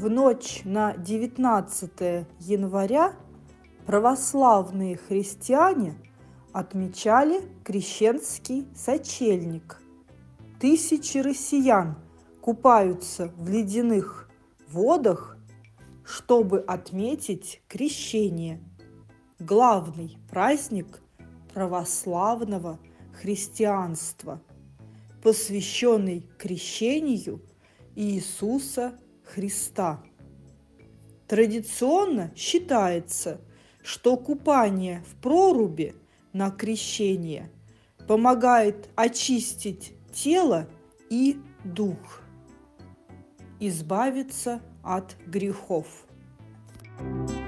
В ночь на 19 января православные христиане отмечали крещенский сочельник. Тысячи россиян купаются в ледяных водах, чтобы отметить крещение. Главный праздник православного христианства, посвященный крещению Иисуса Христа. Традиционно считается, что купание в проруби на крещение помогает очистить тело и дух, избавиться от грехов. thank you